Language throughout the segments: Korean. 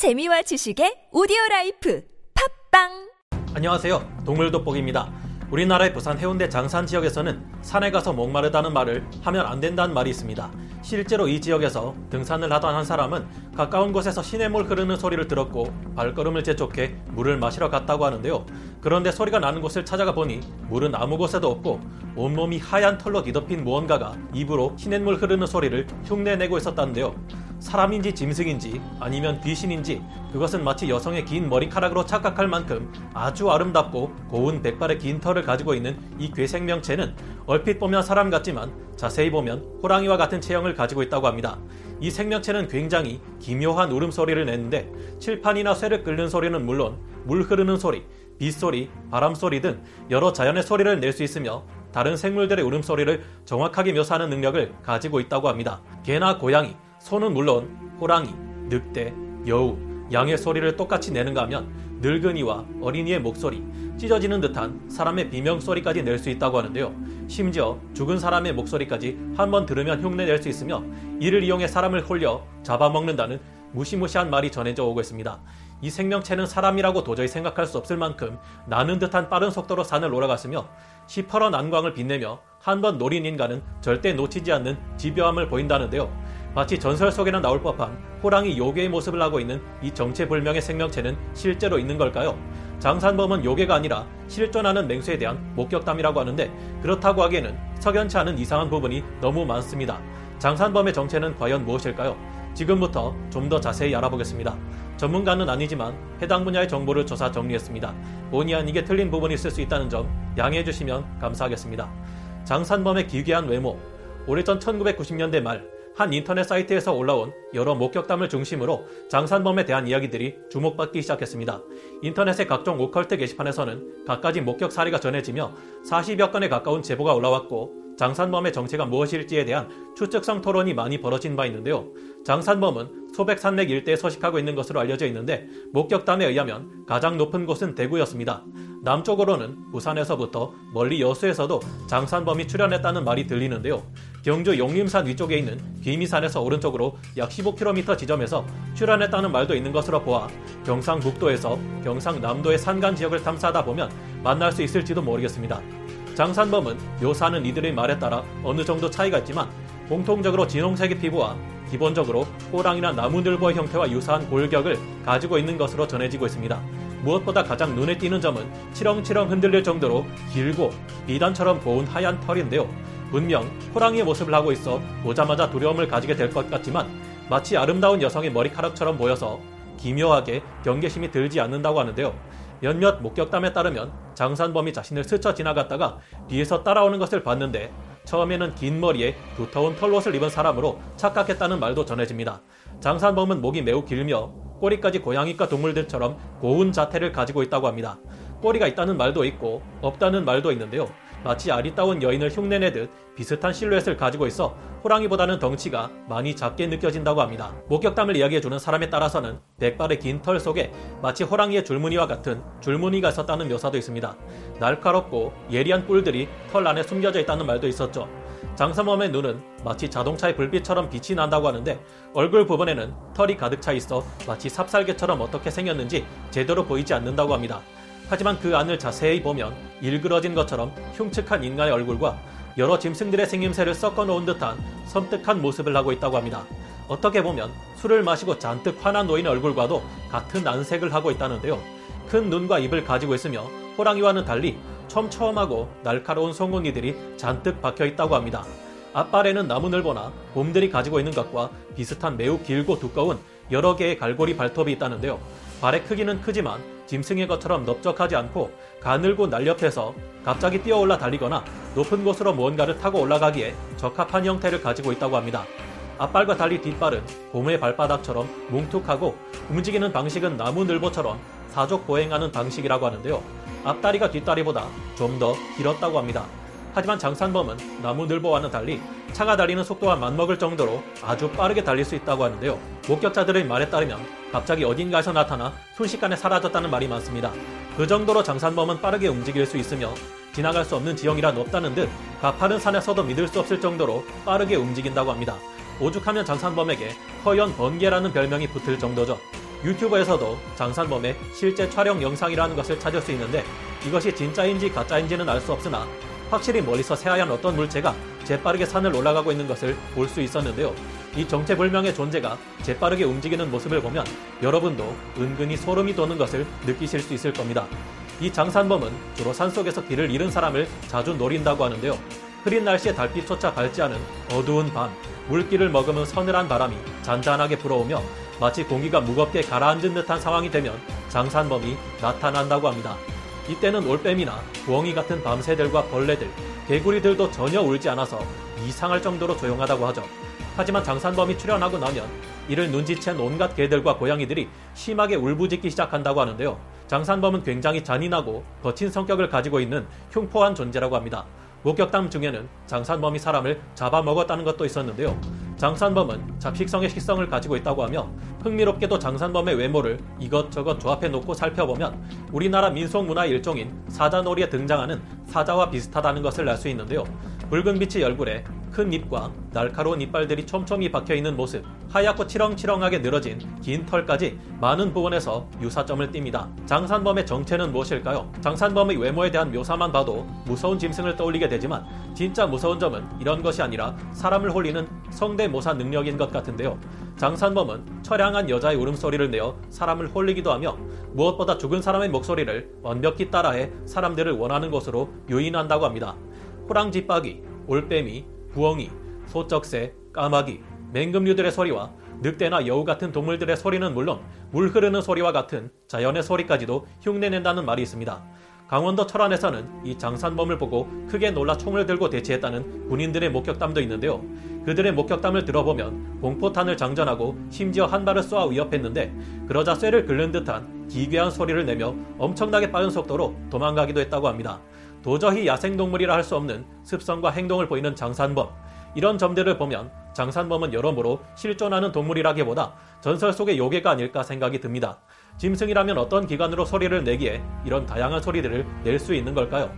재미와 지식의 오디오 라이프 팟빵 안녕하세요. 동물 돋보기입니다. 우리나라의 부산 해운대 장산 지역에서는 산에 가서 목마르다는 말을 하면 안 된다는 말이 있습니다. 실제로 이 지역에서 등산을 하던 한 사람은 가까운 곳에서 시냇물 흐르는 소리를 들었고 발걸음을 재촉해 물을 마시러 갔다고 하는데요. 그런데 소리가 나는 곳을 찾아가 보니 물은 아무 곳에도 없고 온몸이 하얀 털로 뒤덮인 무언가가 입으로 시냇물 흐르는 소리를 흉내내고 있었다는데요. 사람인지 짐승인지 아니면 귀신인지 그것은 마치 여성의 긴 머리카락으로 착각할 만큼 아주 아름답고 고운 백발의 긴 털을 가지고 있는 이 괴생명체는 얼핏 보면 사람 같지만 자세히 보면 호랑이와 같은 체형을 가지고 있다고 합니다. 이 생명체는 굉장히 기묘한 울음소리를 내는데 칠판이나 쇠를 끓는 소리는 물론 물 흐르는 소리, 빗소리, 바람소리 등 여러 자연의 소리를 낼 수 있으며 다른 생물들의 울음소리를 정확하게 묘사하는 능력을 가지고 있다고 합니다. 개나 고양이, 소는 물론 호랑이, 늑대, 여우, 양의 소리를 똑같이 내는가 하면 늙은이와 어린이의 목소리, 찢어지는 듯한 사람의 비명소리까지 낼 수 있다고 하는데요. 심지어 죽은 사람의 목소리까지 한 번 들으면 흉내낼 수 있으며 이를 이용해 사람을 홀려 잡아먹는다는 무시무시한 말이 전해져 오고 있습니다. 이 생명체는 사람이라고 도저히 생각할 수 없을 만큼 나는 듯한 빠른 속도로 산을 올라갔으며 시퍼런 안광을 빛내며 한 번 노린 인간은 절대 놓치지 않는 집요함을 보인다는데요. 마치 전설 속에나 나올 법한 호랑이 요괴의 모습을 하고 있는 이 정체불명의 생명체는 실제로 있는 걸까요? 장산범은 요괴가 아니라 실존하는 맹수에 대한 목격담이라고 하는데 그렇다고 하기에는 석연치 않은 이상한 부분이 너무 많습니다. 장산범의 정체는 과연 무엇일까요? 지금부터 좀 더 자세히 알아보겠습니다. 전문가는 아니지만 해당 분야의 정보를 조사 정리했습니다. 본의 아니게 틀린 부분이 있을 수 있다는 점 양해해 주시면 감사하겠습니다. 장산범의 기괴한 외모, 오래전 1990년대 말 한 인터넷 사이트에서 올라온 여러 목격담을 중심으로 장산범에 대한 이야기들이 주목받기 시작했습니다. 인터넷의 각종 오컬트 게시판에서는 갖가지 목격 사례가 전해지며 40여 건에 가까운 제보가 올라왔고 장산범의 정체가 무엇일지에 대한 추측성 토론이 많이 벌어진 바 있는데요. 장산범은 소백산맥 일대에 서식하고 있는 것으로 알려져 있는데 목격담에 의하면 가장 높은 곳은 대구였습니다. 남쪽으로는 부산에서부터 멀리 여수에서도 장산범이 출현했다는 말이 들리는데요. 경주 용림산 위쪽에 있는 귀미산에서 오른쪽으로 약 15km 지점에서 출현했다는 말도 있는 것으로 보아 경상북도에서 경상남도의 산간 지역을 탐사하다 보면 만날 수 있을지도 모르겠습니다. 장산범은 묘사하는 이들의 말에 따라 어느 정도 차이가 있지만 공통적으로 진홍색의 피부와 기본적으로 호랑이나 나무늘보의 형태와 유사한 골격을 가지고 있는 것으로 전해지고 있습니다. 무엇보다 가장 눈에 띄는 점은 치렁치렁 흔들릴 정도로 길고 비단처럼 고운 하얀 털인데요. 분명 호랑이의 모습을 하고 있어 보자마자 두려움을 가지게 될 것 같지만 마치 아름다운 여성의 머리카락처럼 보여서 기묘하게 경계심이 들지 않는다고 하는데요. 몇몇 목격담에 따르면 장산범이 자신을 스쳐 지나갔다가 뒤에서 따라오는 것을 봤는데 처음에는 긴 머리에 두터운 털옷을 입은 사람으로 착각했다는 말도 전해집니다. 장산범은 목이 매우 길며 꼬리까지 고양이과 동물들처럼 고운 자태를 가지고 있다고 합니다. 꼬리가 있다는 말도 있고 없다는 말도 있는데요. 마치 아리따운 여인을 흉내내듯 비슷한 실루엣을 가지고 있어 호랑이보다는 덩치가 많이 작게 느껴진다고 합니다. 목격담을 이야기해주는 사람에 따라서는 백발의 긴 털 속에 마치 호랑이의 줄무늬와 같은 줄무늬가 있었다는 묘사도 있습니다. 날카롭고 예리한 뿔들이 털 안에 숨겨져 있다는 말도 있었죠. 장사범의 눈은 마치 자동차의 불빛처럼 빛이 난다고 하는데 얼굴 부분에는 털이 가득 차 있어 마치 삽살개처럼 어떻게 생겼는지 제대로 보이지 않는다고 합니다. 하지만 그 안을 자세히 보면 일그러진 것처럼 흉측한 인간의 얼굴과 여러 짐승들의 생김새를 섞어 놓은 듯한 섬뜩한 모습을 하고 있다고 합니다. 어떻게 보면 술을 마시고 잔뜩 화난 노인의 얼굴과도 같은 안색을 하고 있다는데요. 큰 눈과 입을 가지고 있으며 호랑이와는 달리 촘촘하고 날카로운 송곳니들이 잔뜩 박혀 있다고 합니다. 앞발에는 나무늘보나 곰들이 가지고 있는 것과 비슷한 매우 길고 두꺼운 여러 개의 갈고리 발톱이 있다는데요. 발의 크기는 크지만 짐승의 것처럼 넓적하지 않고 가늘고 날렵해서 갑자기 뛰어올라 달리거나 높은 곳으로 무언가를 타고 올라가기에 적합한 형태를 가지고 있다고 합니다. 앞발과 달리 뒷발은 곰의 발바닥처럼 뭉툭하고 움직이는 방식은 나무늘보처럼 사족 보행하는 방식이라고 하는데요. 앞다리가 뒷다리보다 좀 더 길었다고 합니다. 하지만 장산범은 나무늘보와는 달리 차가 달리는 속도와 맞먹을 정도로 아주 빠르게 달릴 수 있다고 하는데요. 목격자들의 말에 따르면 갑자기 어딘가에서 나타나 순식간에 사라졌다는 말이 많습니다. 그 정도로 장산범은 빠르게 움직일 수 있으며 지나갈 수 없는 지형이란 없다는 듯 가파른 산에서도 믿을 수 없을 정도로 빠르게 움직인다고 합니다. 오죽하면 장산범에게 허연 번개라는 별명이 붙을 정도죠. 유튜브에서도 장산범의 실제 촬영 영상이라는 것을 찾을 수 있는데 이것이 진짜인지 가짜인지는 알 수 없으나 확실히 멀리서 새하얀 어떤 물체가 재빠르게 산을 올라가고 있는 것을 볼 수 있었는데요. 이 정체불명의 존재가 재빠르게 움직이는 모습을 보면 여러분도 은근히 소름이 돋는 것을 느끼실 수 있을 겁니다. 이 장산범은 주로 산속에서 길을 잃은 사람을 자주 노린다고 하는데요. 흐린 날씨에 달빛조차 밝지 않은 어두운 밤, 물기를 머금은 서늘한 바람이 잔잔하게 불어오며 마치 공기가 무겁게 가라앉은 듯한 상황이 되면 장산범이 나타난다고 합니다. 이때는 올빼미나 부엉이 같은 밤새들과 벌레들, 개구리들도 전혀 울지 않아서 이상할 정도로 조용하다고 하죠. 하지만 장산범이 출현하고 나면 이를 눈치챈 온갖 개들과 고양이들이 심하게 울부짖기 시작한다고 하는데요. 장산범은 굉장히 잔인하고 거친 성격을 가지고 있는 흉포한 존재라고 합니다. 목격담 중에는 장산범이 사람을 잡아먹었다는 것도 있었는데요. 장산범은 잡식성의 식성을 가지고 있다고 하며 흥미롭게도 장산범의 외모를 이것저것 조합해 놓고 살펴보면 우리나라 민속 문화 일종인 사자놀이에 등장하는 사자와 비슷하다는 것을 알 수 있는데요. 붉은 빛의 얼굴에 큰 입과 날카로운 이빨들이 촘촘히 박혀 있는 모습, 하얗고 치렁치렁하게 늘어진 긴 털까지 많은 부분에서 유사점을 띱니다. 장산범의 정체는 무엇일까요? 장산범의 외모에 대한 묘사만 봐도 무서운 짐승을 떠올리게 되지만 진짜 무서운 점은 이런 것이 아니라 사람을 홀리는 성대모사 능력인 것 같은데요. 장산범은 처량한 여자의 울음소리를 내어 사람을 홀리기도 하며 무엇보다 죽은 사람의 목소리를 완벽히 따라해 사람들을 원하는 곳으로 유인한다고 합니다. 호랑지빠기, 올빼미, 부엉이, 소쩍새, 까마귀, 맹금류들의 소리와 늑대나 여우 같은 동물들의 소리는 물론 물 흐르는 소리와 같은 자연의 소리까지도 흉내낸다는 말이 있습니다. 강원도 철원에서는 이 장산범을 보고 크게 놀라 총을 들고 대치했다는 군인들의 목격담도 있는데요. 그들의 목격담을 들어보면 공포탄을 장전하고 심지어 한 발을 쏘아 위협했는데 그러자 쇠를 긁는 듯한 기괴한 소리를 내며 엄청나게 빠른 속도로 도망가기도 했다고 합니다. 도저히 야생동물이라 할 수 없는 습성과 행동을 보이는 장산범. 이런 점들을 보면 장산범은 여러모로 실존하는 동물이라기보다 전설 속의 요괴가 아닐까 생각이 듭니다. 짐승이라면 어떤 기관으로 소리를 내기에 이런 다양한 소리들을 낼 수 있는 걸까요?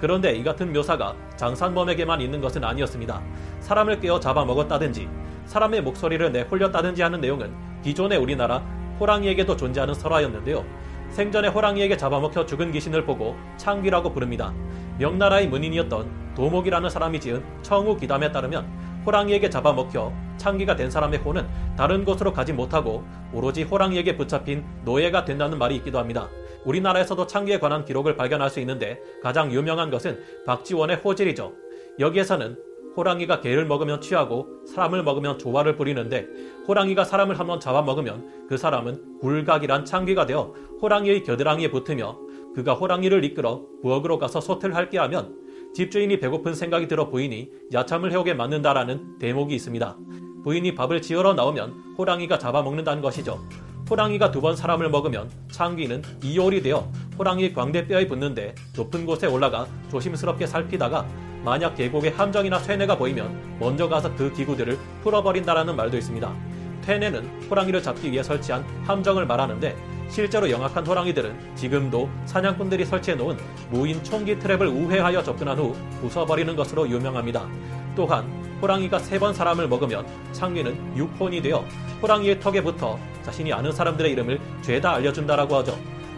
그런데 이 같은 묘사가 장산범에게만 있는 것은 아니었습니다. 사람을 깨어 잡아먹었다든지 사람의 목소리를 내홀렸다든지 하는 내용은 기존의 우리나라 호랑이에게도 존재하는 설화였는데요. 생전에 호랑이에게 잡아먹혀 죽은 귀신을 보고 창귀라고 부릅니다. 명나라의 문인이었던 도목이라는 사람이 지은 청우 기담에 따르면 호랑이에게 잡아먹혀 창기가 된 사람의 호는 다른 곳으로 가지 못하고 오로지 호랑이에게 붙잡힌 노예가 된다는 말이 있기도 합니다. 우리나라에서도 창기에 관한 기록을 발견할 수 있는데 가장 유명한 것은 박지원의 호질이죠. 여기에서는 호랑이가 개를 먹으면 취하고 사람을 먹으면 조화를 부리는데 호랑이가 사람을 한번 잡아먹으면 그 사람은 굴각이란 창기가 되어 호랑이의 겨드랑이에 붙으며 그가 호랑이를 이끌어 부엌으로 가서 소틀 할게 하면 집주인이 배고픈 생각이 들어 부인이 야참을 해오게 만든다라는 대목이 있습니다. 부인이 밥을 지으러 나오면 호랑이가 잡아먹는다는 것이죠. 호랑이가 두 번 사람을 먹으면 창귀는 이올이 되어 호랑이 광대뼈에 붙는데 높은 곳에 올라가 조심스럽게 살피다가 만약 계곡에 함정이나 쇠뇌가 보이면 먼저 가서 그 기구들을 풀어버린다라는 말도 있습니다. 퇴뇌는 호랑이를 잡기 위해 설치한 함정을 말하는데 실제로 영악한 호랑이들은 지금도 사냥꾼들이 설치해 놓은 무인 총기 트랩을 우회하여 접근한 후 부숴버리는 것으로 유명합니다. 또한 호랑이가 세 번 사람을 먹으면 창귀는 육혼이 되어 호랑이의 턱에 붙어 자신이 아는 사람들의 이름을 죄다 알려준다라고 하죠.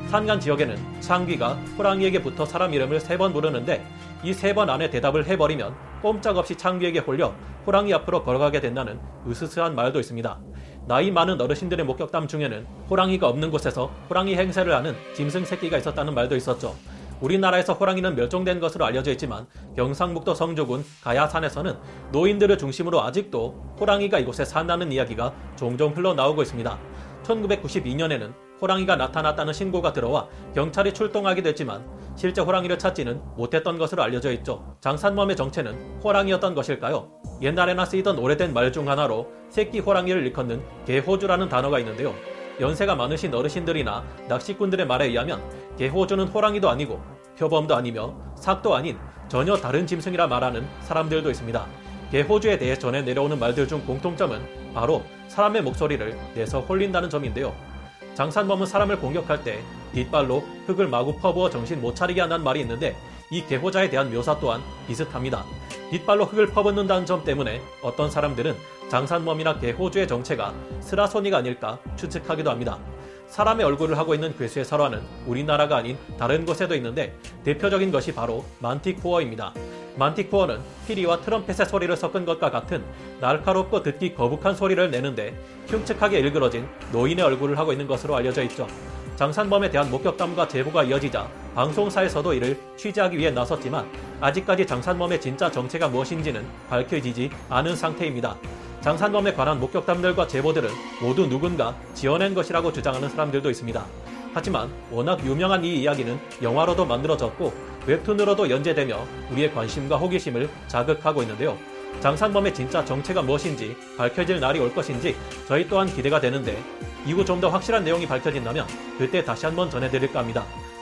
산간 지역에는 창귀가 호랑이에게 붙어 사람 이름을 세 번 부르는데 이 세 번 안에 대답을 해버리면 꼼짝없이 창귀에게 홀려 호랑이 앞으로 걸어가게 된다는 으스스한 말도 있습니다. 나이 많은 어르신들의 목격담 중에는 호랑이가 없는 곳에서 호랑이 행세를 하는 짐승 새끼가 있었다는 말도 있었죠. 우리나라에서 호랑이는 멸종된 것으로 알려져 있지만 경상북도 성주군 가야산에서는 노인들을 중심으로 아직도 호랑이가 이곳에 산다는 이야기가 종종 흘러나오고 있습니다. 1992년에는 호랑이가 나타났다는 신고가 들어와 경찰이 출동하기도 했지만 실제 호랑이를 찾지는 못했던 것으로 알려져 있죠. 장산범의 정체는 호랑이였던 것일까요? 옛날에나 쓰이던 오래된 말 중 하나로 새끼 호랑이를 일컫는 개호주라는 단어가 있는데요. 연세가 많으신 어르신들이나 낚시꾼들의 말에 의하면 개호주는 호랑이도 아니고 표범도 아니며 삭도 아닌 전혀 다른 짐승이라 말하는 사람들도 있습니다. 개호주에 대해 전해 내려오는 말들 중 공통점은 바로 사람의 목소리를 내서 홀린다는 점인데요. 장산범은 사람을 공격할 때 뒷발로 흙을 마구 퍼부어 정신 못 차리게 한다는 말이 있는데 이 개호자에 대한 묘사 또한 비슷합니다. 뒷발로 흙을 퍼붓는다는 점 때문에 어떤 사람들은 장산범이나 개호주의 정체가 스라소니가 아닐까 추측하기도 합니다. 사람의 얼굴을 하고 있는 괴수의 설화는 우리나라가 아닌 다른 곳에도 있는데 대표적인 것이 바로 만티코어입니다. 만티코어는 피리와 트럼펫의 소리를 섞은 것과 같은 날카롭고 듣기 거북한 소리를 내는데 흉측하게 일그러진 노인의 얼굴을 하고 있는 것으로 알려져 있죠. 장산범에 대한 목격담과 제보가 이어지자 방송사에서도 이를 취재하기 위해 나섰지만 아직까지 장산범의 진짜 정체가 무엇인지는 밝혀지지 않은 상태입니다. 장산범에 관한 목격담들과 제보들은 모두 누군가 지어낸 것이라고 주장하는 사람들도 있습니다. 하지만 워낙 유명한 이 이야기는 영화로도 만들어졌고 웹툰으로도 연재되며 우리의 관심과 호기심을 자극하고 있는데요. 장산범의 진짜 정체가 무엇인지 밝혀질 날이 올 것인지 저희 또한 기대가 되는데 이후 좀 더 확실한 내용이 밝혀진다면 그때 다시 한번 전해드릴까 합니다.